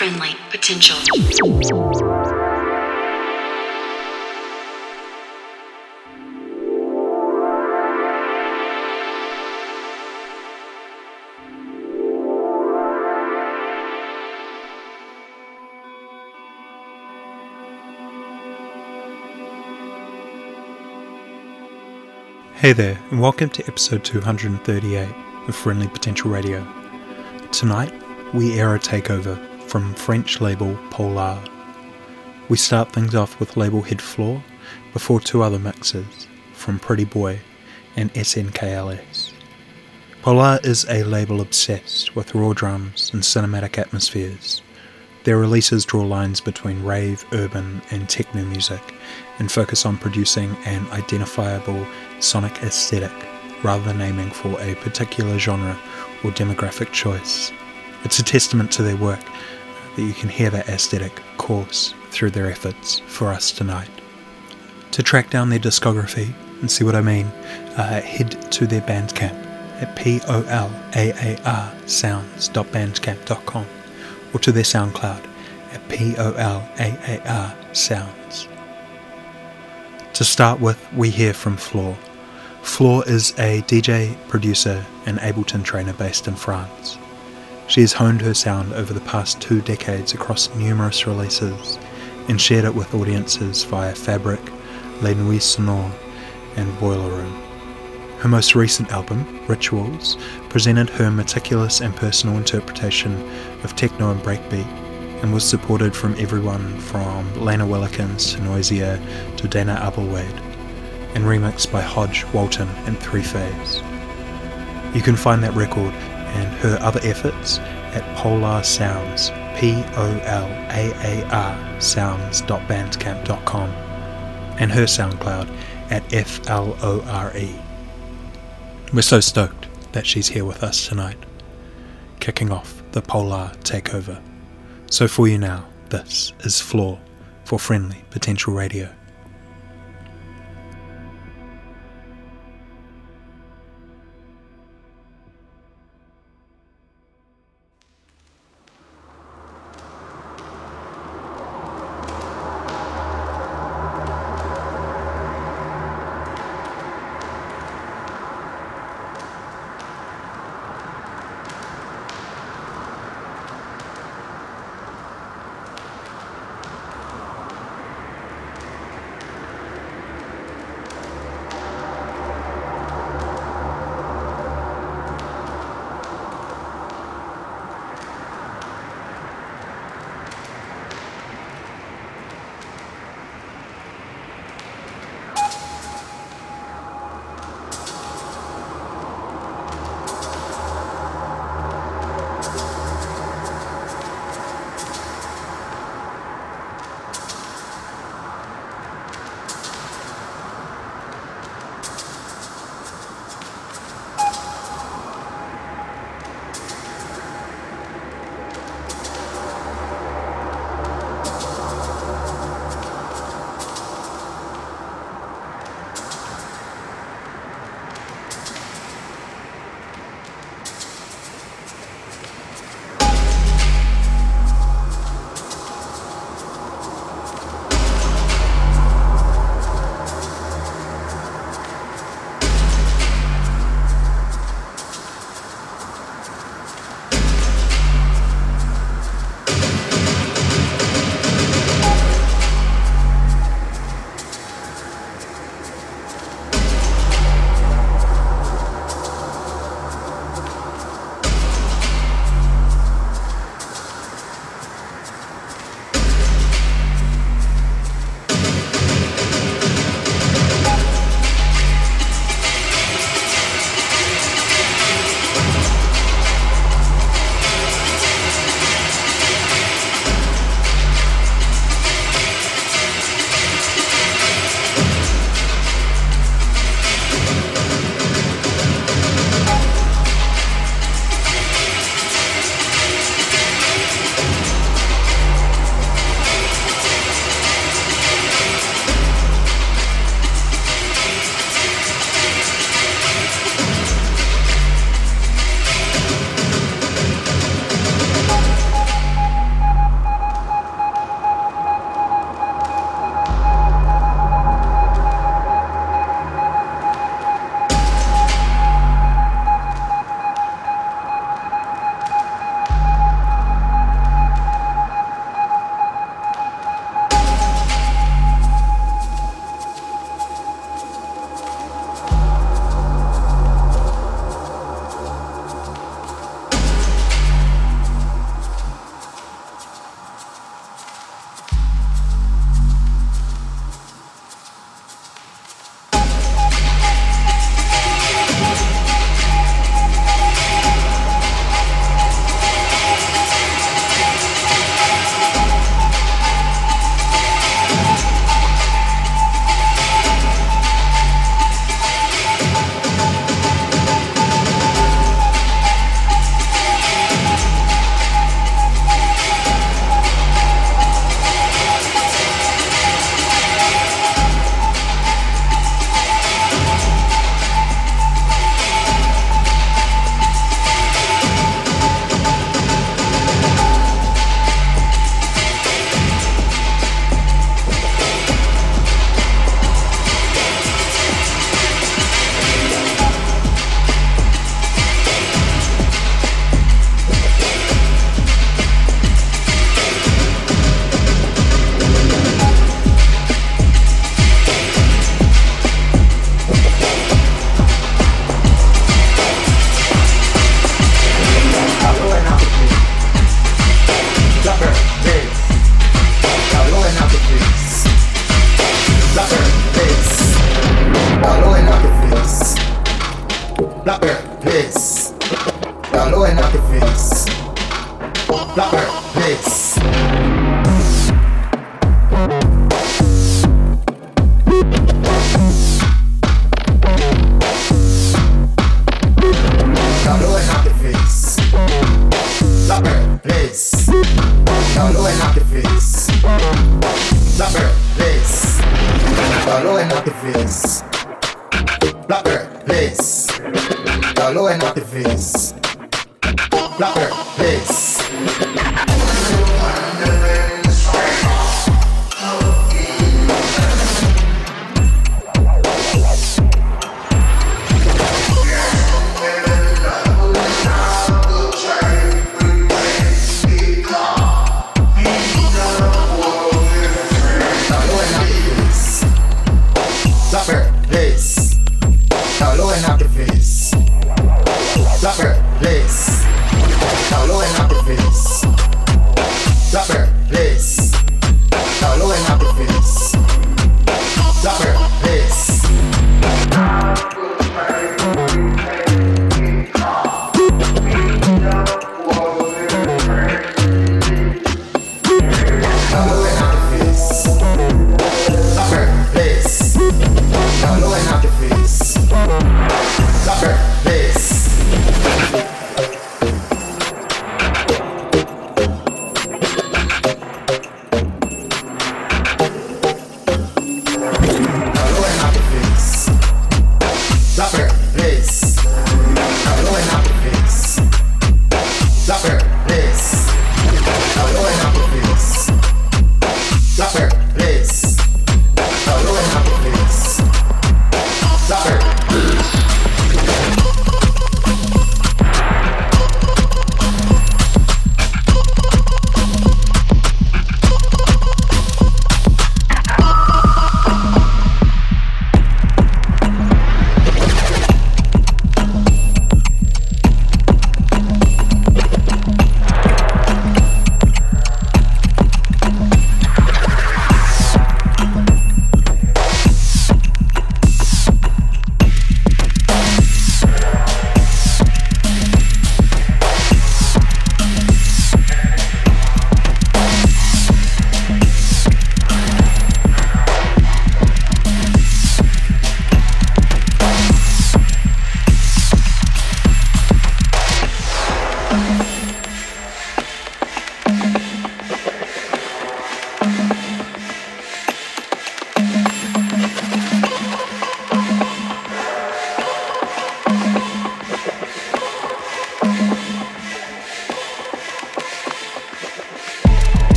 friendly potential. Hey there, and welcome to episode 238 of Friendly Potential Radio. Tonight, we air a takeover from French label Polaar. We start things off with label Head Flore before two other mixes from Pretty Boy and SNKLS. Polaar is a label obsessed with raw drums and cinematic atmospheres. Their releases draw lines between rave, urban, and techno music and focus on producing an identifiable sonic aesthetic rather than aiming for a particular genre or demographic choice. It's a testament to their work that you can hear that aesthetic course through their efforts for us tonight. To track down their discography and see what I mean, uh, head to their Bandcamp at p-o-l-a-a-r sounds.bandcamp.com or to their SoundCloud at p-o-l-a-a-r sounds. To start with, we hear from Flore. Flore is a DJ, producer, and Ableton trainer based in France. She has honed her sound over the past two decades across numerous releases and shared it with audiences via Fabric, Les Nuits Sonores, and Boiler Room. Her most recent album, Rituals, presented her meticulous and personal interpretation of techno and breakbeat and was supported from everyone from Lana Willikins to Noisia to Dana Abelwade and remixed by Hodge, Walton and Three Phase. You can find that record and her other efforts at Polaar Sounds, P-O-L-A-A-R sounds.bandcamp.com and her SoundCloud at F-L-O-R-E. We're so stoked that she's here with us tonight, kicking off the Polaar Takeover. So for you now, this is Flore for Friendly Potential Radio.